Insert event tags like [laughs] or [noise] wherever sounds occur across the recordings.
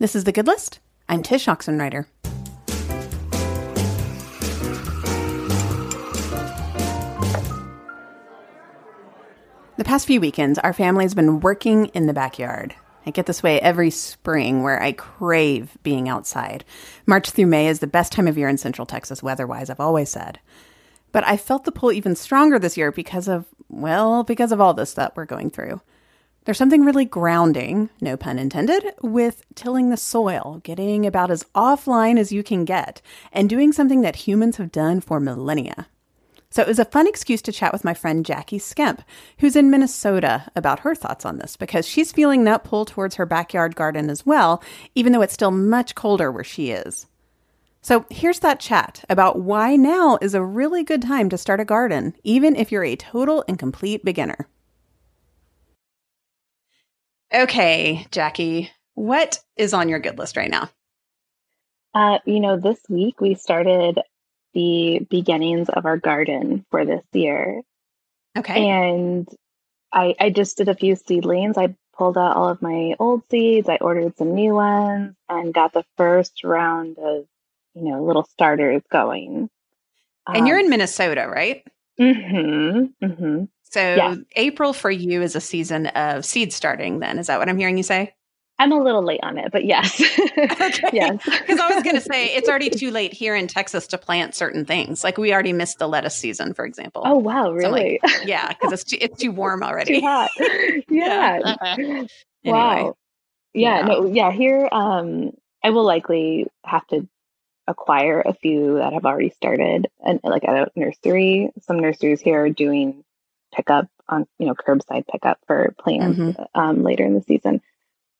This is The Good List. I'm Tsh Oxenreider. The past few weekends, our family's been working in the backyard. I get this way every spring where I crave being outside. March through May is the best time of year in Central Texas weather wise, I've always said. But I felt the pull even stronger this year because of, well, because of all this that we're going through. There's something really grounding, no pun intended, with tilling the soil, getting about as offline as you can get, and doing something that humans have done for millennia. So it was a fun excuse to chat with my friend Jackie Skemp, who's in Minnesota, about her thoughts on this, because she's feeling that pull towards her backyard garden as well, even though it's still much colder where she is. So here's that chat about why now is a really good time to start a garden, even if you're a total and complete beginner. Okay, Jackie, what is on your good list right now? Uh, you know, this week we started the beginnings of our garden for this year. Okay. And I, I just did a few seedlings. I pulled out all of my old seeds. I ordered some new ones and got the first round of, you know, little starters going. And um, you're in Minnesota, right? Mm-hmm. Mm-hmm. So. April for you is a season of seed starting then. Is that what I'm hearing you say? I'm a little late on it, but yes. [laughs] okay. [laughs] Yes. [laughs] Because I was going to say it's already too late here in Texas to plant certain things. Like we already missed the lettuce season, for example. Oh wow, really? So like, yeah, because it's too, it's too warm already. too hot. Yeah. yeah. Anyway. Wow. Yeah, yeah, no, yeah. Here, um, I will likely have to acquire a few that have already started, and like at a nursery. Some nurseries here are doing pickup on you know curbside pickup for plants mm-hmm. um, later in the season.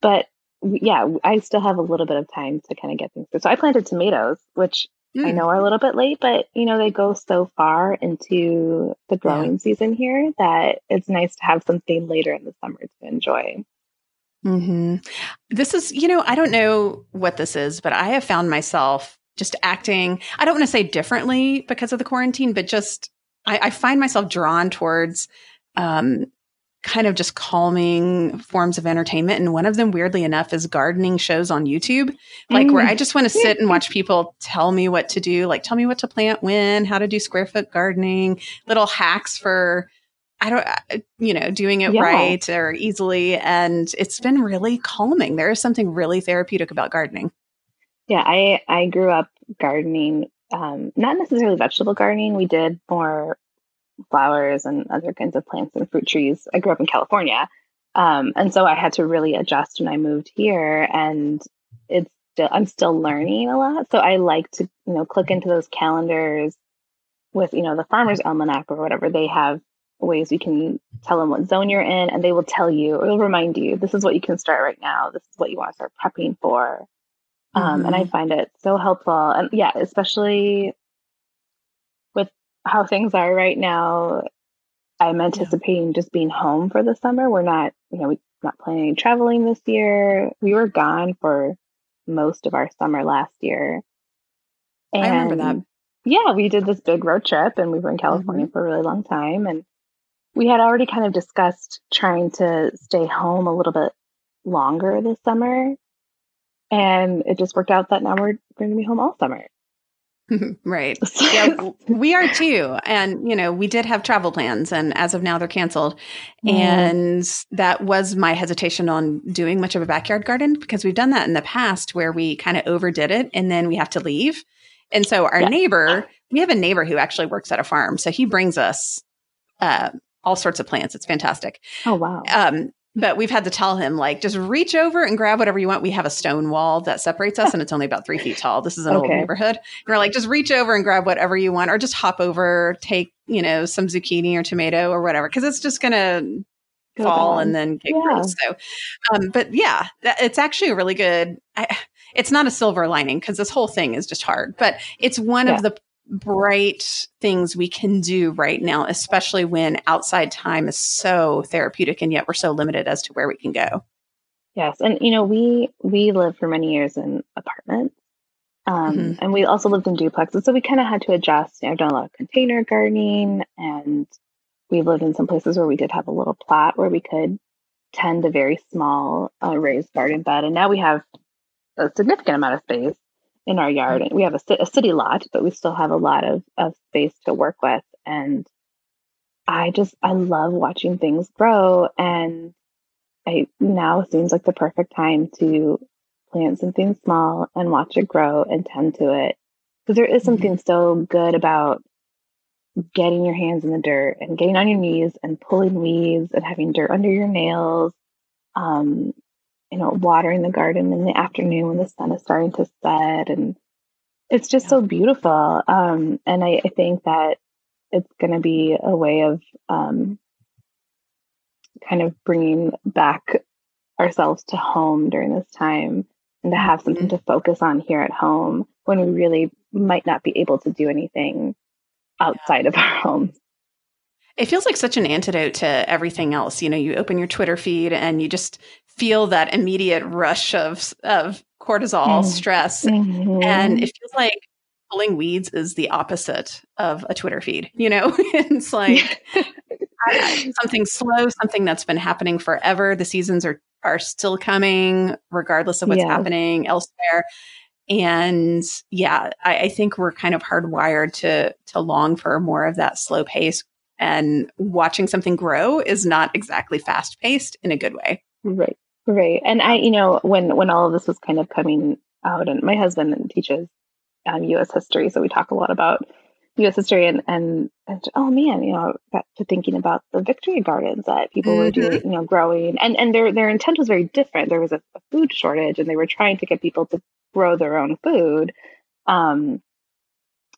But yeah, I still have a little bit of time to kind of get things through. So I planted tomatoes, which mm. I know are a little bit late, but you know they go so far into the growing yeah. season here that it's nice to have something later in the summer to enjoy. Hmm. This is, you know, I don't know what this is, but I have found myself just acting. I don't want to say differently because of the quarantine, but just I, I find myself drawn towards um, kind of just calming forms of entertainment. And one of them, weirdly enough, is gardening shows on YouTube, like mm. where I just want to sit and watch people tell me what to do, like tell me what to plant when, how to do square foot gardening, little hacks for. I don't, uh, you know, doing it yeah. right or easily. And it's been really calming. There is something really therapeutic about gardening. Yeah, I, I grew up gardening um, not necessarily vegetable gardening. We did more flowers and other kinds of plants and fruit trees. I grew up in California. Um, and so I had to really adjust when I moved here and it's still, I'm still learning a lot. So I like to, you know, click into those calendars with, you know, the farmer's almanac or whatever. They have ways you can tell them what zone you're in and they will tell you or they'll remind you, this is what you can start right now. This is what you want to start prepping for. Um, mm-hmm. And I mm-hmm. find it so helpful. And yeah, especially with how things are right now, I'm anticipating yeah. just being home for the summer. We're not, you know, we're not planning traveling this year. We were gone for most of our summer last year. And I remember that. Yeah, we did this big road trip and we were in California mm-hmm. for a really long time. And we had already kind of discussed trying to stay home a little bit longer this summer and it just worked out that now we're going to be home all summer. [laughs] right. [laughs] Yeah, we are too. And, you know, we did have travel plans and as of now they're canceled. Mm. And that was my hesitation on doing much of a backyard garden because we've done that in the past where we kind of overdid it and then we have to leave. And so our yeah. neighbor, we have a neighbor who actually works at a farm. So he brings us uh, all sorts of plants. It's fantastic. Oh, wow. Um, but we've had to tell him like just reach over and grab whatever you want we have a stone wall that separates us and it's only about three feet tall this is an okay. old neighborhood and we're like just reach over and grab whatever you want or just hop over take you know some zucchini or tomato or whatever because it's just gonna Go fall and then get yeah. gross so um, but yeah that, it's actually a really good I, it's not a silver lining because this whole thing is just hard but it's one yeah. of the bright things we can do right now, especially when outside time is so therapeutic and yet we're so limited as to where we can go. Yes, and you know we we lived for many years in apartments, um, mm-hmm. and we also lived in duplexes, so we kind of had to adjust. You know, I've done a lot of container gardening, and we've lived in some places where we did have a little plot where we could tend a very small uh, raised garden bed, and now we have a significant amount of space in our yard. And we have a, a city lot, but we still have a lot of, of space to work with. And I just, I love watching things grow. And I now seems like the perfect time to plant something small and watch it grow and tend to it. Because there is something mm-hmm. so good about getting your hands in the dirt and getting on your knees and pulling weeds and having dirt under your nails. Um, you know, watering the garden in the afternoon when the sun is starting to set. And it's just yeah. so beautiful. Um, and I, I, think that it's going to be a way of um, kind of bringing back ourselves to home during this time and to have something mm-hmm. to focus on here at home when we really might not be able to do anything outside of our [laughs] homes. It feels like such an antidote to everything else. You know, you open your Twitter feed and you just feel that immediate rush of of cortisol, mm-hmm. stress, mm-hmm. and it feels like pulling weeds is the opposite of a Twitter feed. You know, [laughs] it's like something slow, something that's been happening forever. The seasons are are still coming, regardless of what's yeah. happening elsewhere. And yeah, I, I think we're kind of hardwired to to long for more of that slow pace. And watching something grow is not exactly fast paced in a good way. Right. Right. And I, you know, when when all of this was kind of coming out, and my husband teaches um, U.S. history, so we talk a lot about U.S. history, and and, and oh man, you know, got to thinking about the victory gardens that people mm-hmm. were doing, you know, growing, and and their their intent was very different. There was a, a, food shortage, and they were trying to get people to grow their own food. Um,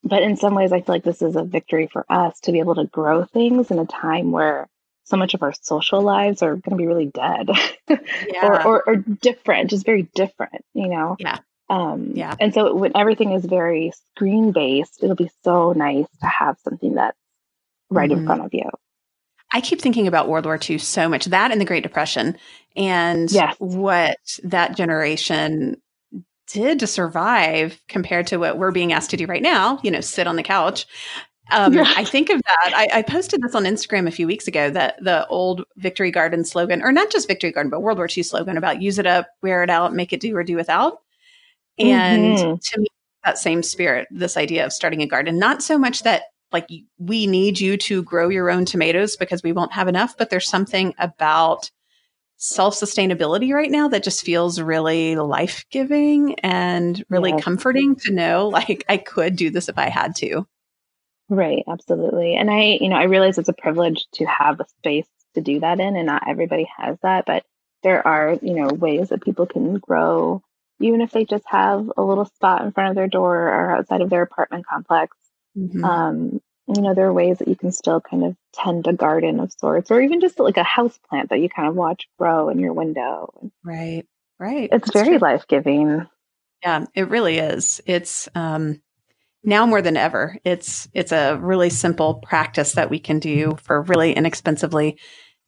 but in some ways, I feel like this is a victory for us to be able to grow things in a time where so much of our social lives are going to be really dead [laughs] yeah. or, or, or, different, just very different, you know? Yeah. Um, yeah. And so when everything is very screen based, it'll be so nice to have something that's right mm-hmm. in front of you. I keep thinking about World War II so much, that and the Great Depression, and yes. what that generation did to survive compared to what we're being asked to do right now, you know, sit on the couch. Um, yeah. I think of that. I, I, posted this on Instagram a few weeks ago that the old Victory Garden slogan, or not just Victory Garden, but World War II slogan about use it up, wear it out, make it do or do without. And mm-hmm. to me, that same spirit, this idea of starting a garden, not so much that like we need you to grow your own tomatoes because we won't have enough, but there's something about self sustainability right now that just feels really life giving and really yes. comforting to know [laughs] like I could do this if I had to. Right, absolutely. And I, you know, I realize it's a privilege to have a space to do that in, and not everybody has that, but there are, you know, ways that people can grow, even if they just have a little spot in front of their door or outside of their apartment complex. Mm-hmm. Um, you know, there are ways that you can still kind of tend a garden of sorts, or even just like a house plant that you kind of watch grow in your window. Right, right. It's That's very life giving. Yeah, it really is. It's um, now more than ever. It's it's a really simple practice that we can do for really inexpensively,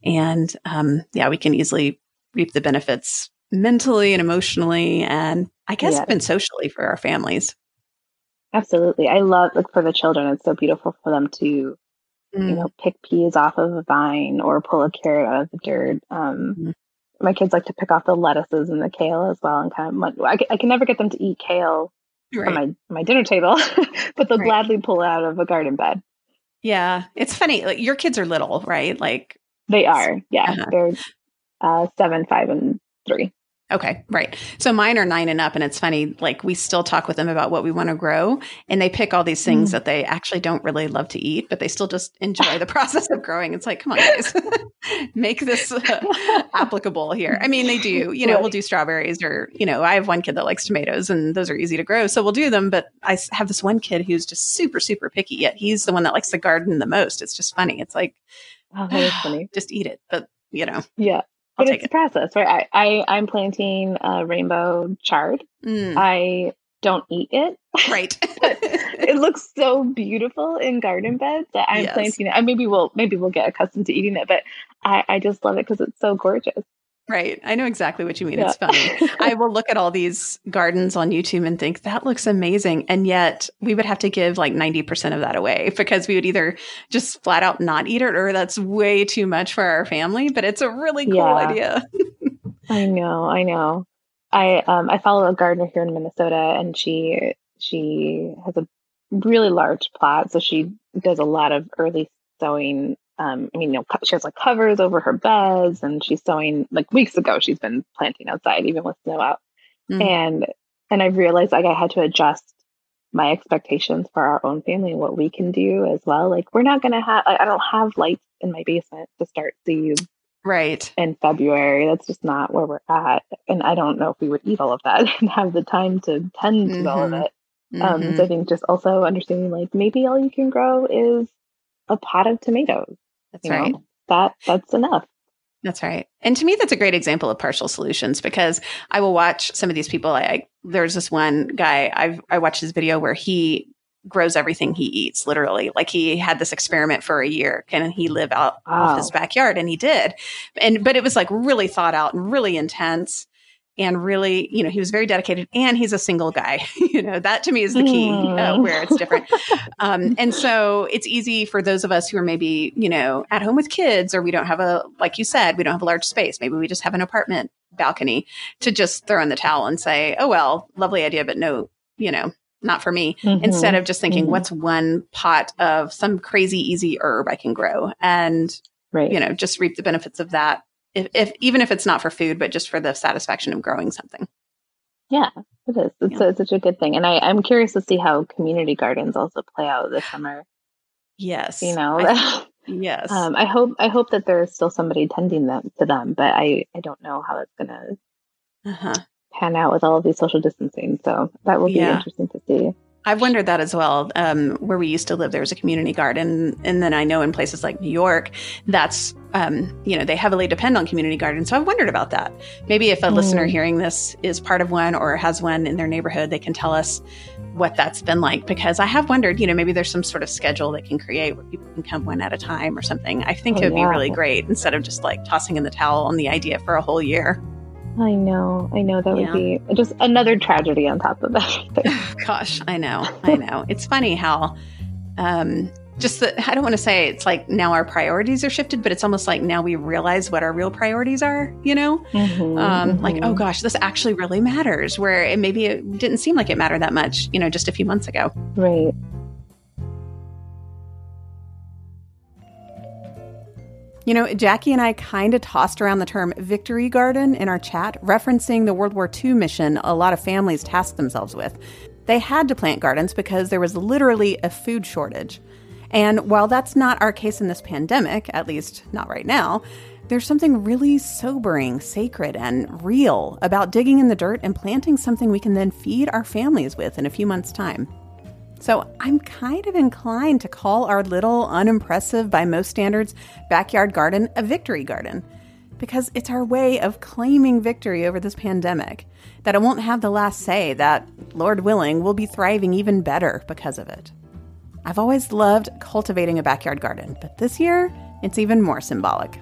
and um, yeah, we can easily reap the benefits mentally and emotionally, and I guess even socially for our families. Absolutely. I love like for the children, it's so beautiful for them to, mm. you know, pick peas off of a vine or pull a carrot out of the dirt. Um, mm. My kids like to pick off the lettuces and the kale as well, and kind of. I, I can never get them to eat kale right. on my my dinner table, [laughs] but they'll right. gladly pull it out of a garden bed. Yeah, it's funny. Like your kids are little, right? Like they are. Yeah, uh-huh. they're uh, seven, five, and three. Okay, right. So mine are nine and up, and it's funny. Like we still talk with them about what we want to grow, and they pick all these things mm. that they actually don't really love to eat, but they still just enjoy the [laughs] process of growing. It's like, come on, guys, [laughs] make this uh, [laughs] applicable here. I mean, they do. You know, we'll do strawberries, or you know, I have one kid that likes tomatoes, and those are easy to grow, so we'll do them. But I have this one kid who's just super, super picky. Yet he's the one that likes the garden the most. It's just funny. It's like, oh, that is [sighs] funny. just eat it, but you know, yeah. I'll but it's it. a process, right? I, I am planting a rainbow chard. Mm. I don't eat it. Right. [laughs] it looks so beautiful in garden beds that I'm yes. planting it. And maybe we'll maybe we'll get accustomed to eating it, but I, I just love it because it's so gorgeous. Right. I know exactly what you mean. Yeah. It's funny. I will look at all these gardens on YouTube and think that looks amazing. And yet we would have to give like 90% of that away because we would either just flat out not eat it or that's way too much for our family. But it's a really cool yeah. idea. [laughs] I know. I know. I um, I follow a gardener here in Minnesota, and she she has a really large plot, so she does a lot of early sowing. Um, I mean, you know, she has like covers over her beds, and she's sowing like weeks ago. She's been planting outside, even with snow out, mm. and and I realized like I had to adjust my expectations for our own family and what we can do as well. Like we're not gonna have I don't have lights in my basement to start seeds right in February. That's just not where we're at. And I don't know if we would eat all of that [laughs] and have the time to tend to mm-hmm. all of mm-hmm. it. Mm-hmm. Um, so I mm-hmm. think just also understanding like maybe all you can grow is a pot of tomatoes. That's right. Know? That that's enough. That's right. And to me, that's a great example of partial solutions because I will watch some of these people. I, I there's this one guy I've I watched his video where he grows everything he eats, literally. Like he had this experiment for a year. Can he live out wow. of his backyard? And he did. And but it was like really thought out and really intense and really, you know, he was very dedicated and he's a single guy. [laughs] you know, that to me is the key mm. uh, where it's different. [laughs] um, and so it's easy for those of us who are maybe, you know, at home with kids or we don't have a, like you said, we don't have a large space. Maybe we just have an apartment balcony to just throw in the towel and say, oh, well, lovely idea, but no, you know, not for me. Mm-hmm. Instead of just thinking, mm-hmm. what's one pot of some crazy easy herb I can grow and, right. you know, just reap the benefits of that if, if even if it's not for food, but just for the satisfaction of growing something. Yeah, it is. It's, yeah. a, it's such a good thing. And I, I'm curious to see how community gardens also play out this summer. Yes. You know, I, [laughs] yes. Um, I hope, I hope that there's still somebody tending them to them, but I, I don't know how that's going to uh-huh. pan out with all of these social distancing. So that will be yeah. interesting to see. I've wondered that as well. Um, where we used to live, there was a community garden, and then I know in places like New York, that's um, you know they heavily depend on community gardens. So I've wondered about that. Maybe if a mm. listener hearing this is part of one or has one in their neighborhood, they can tell us what that's been like. Because I have wondered, you know, maybe there's some sort of schedule they can create where people can come one at a time or something. I think oh, it would yeah. be really great instead of just like tossing in the towel on the idea for a whole year. I know, I know that yeah. would be just another tragedy on top of everything. [laughs] [sighs] Gosh, I know, I know. it's funny how, um, just that I don't want to say it's like now our priorities are shifted, but it's almost like now we realize what our real priorities are. You know, mm-hmm, um, mm-hmm. like oh gosh, this actually really matters. Where it maybe it didn't seem like it mattered that much, you know, just a few months ago. Right. You know, Jackie and I kind of tossed around the term victory garden in our chat, referencing the World War II mission a lot of families tasked themselves with. They had to plant gardens because there was literally a food shortage. And while that's not our case in this pandemic, at least not right now, there's something really sobering, sacred, and real about digging in the dirt and planting something we can then feed our families with in a few months' time. So I'm kind of inclined to call our little, unimpressive by most standards backyard garden a victory garden because it's our way of claiming victory over this pandemic. That it won't have the last say, that, Lord willing, we'll be thriving even better because of it. I've always loved cultivating a backyard garden, but this year, it's even more symbolic.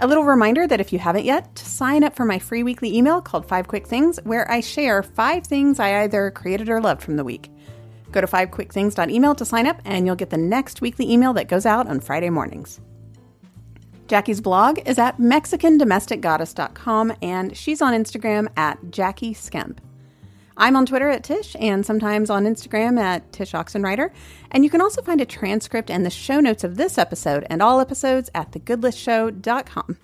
A little reminder that if you haven't yet, sign up for my free weekly email called Five Quick Things, where I share five things I either created or loved from the week. Go to fivequickthings.email to sign up, and you'll get the next weekly email that goes out on Friday mornings. Jackie's blog is at MexicanDomesticGoddess.com, and she's on Instagram at Jackie Skemp. I'm on Twitter at Tsh and sometimes on Instagram at Tsh Oxenreider. And you can also find a transcript and the show notes of this episode and all episodes at thegoodlistshow.com.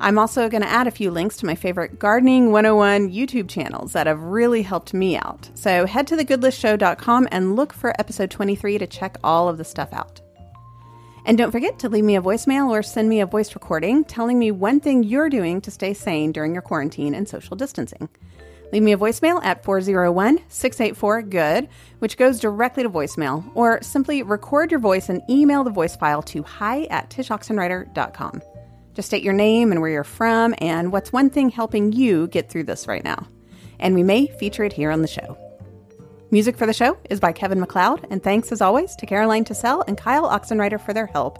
I'm also going to add a few links to my favorite Gardening 101 YouTube channels that have really helped me out. So head to thegoodlistshow.com and look for episode 23 to check all of the stuff out. And don't forget to leave me a voicemail or send me a voice recording telling me one thing you're doing to stay sane during your quarantine and social distancing. Leave me a voicemail at 401 684 GOOD, which goes directly to voicemail, or simply record your voice and email the voice file to hi at tshoxenreider.com. Just state your name and where you're from and what's one thing helping you get through this right now. And we may feature it here on the show. Music for the show is by Kevin MacLeod, and thanks as always to Caroline Tassell and Kyle Oxenreider for their help,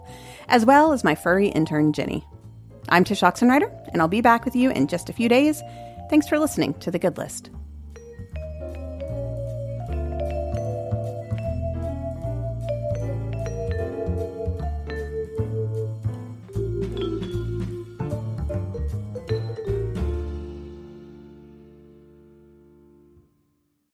as well as my furry intern Jenny. I'm Tsh Oxenreider, and I'll be back with you in just a few days Thanks for listening to The Good List.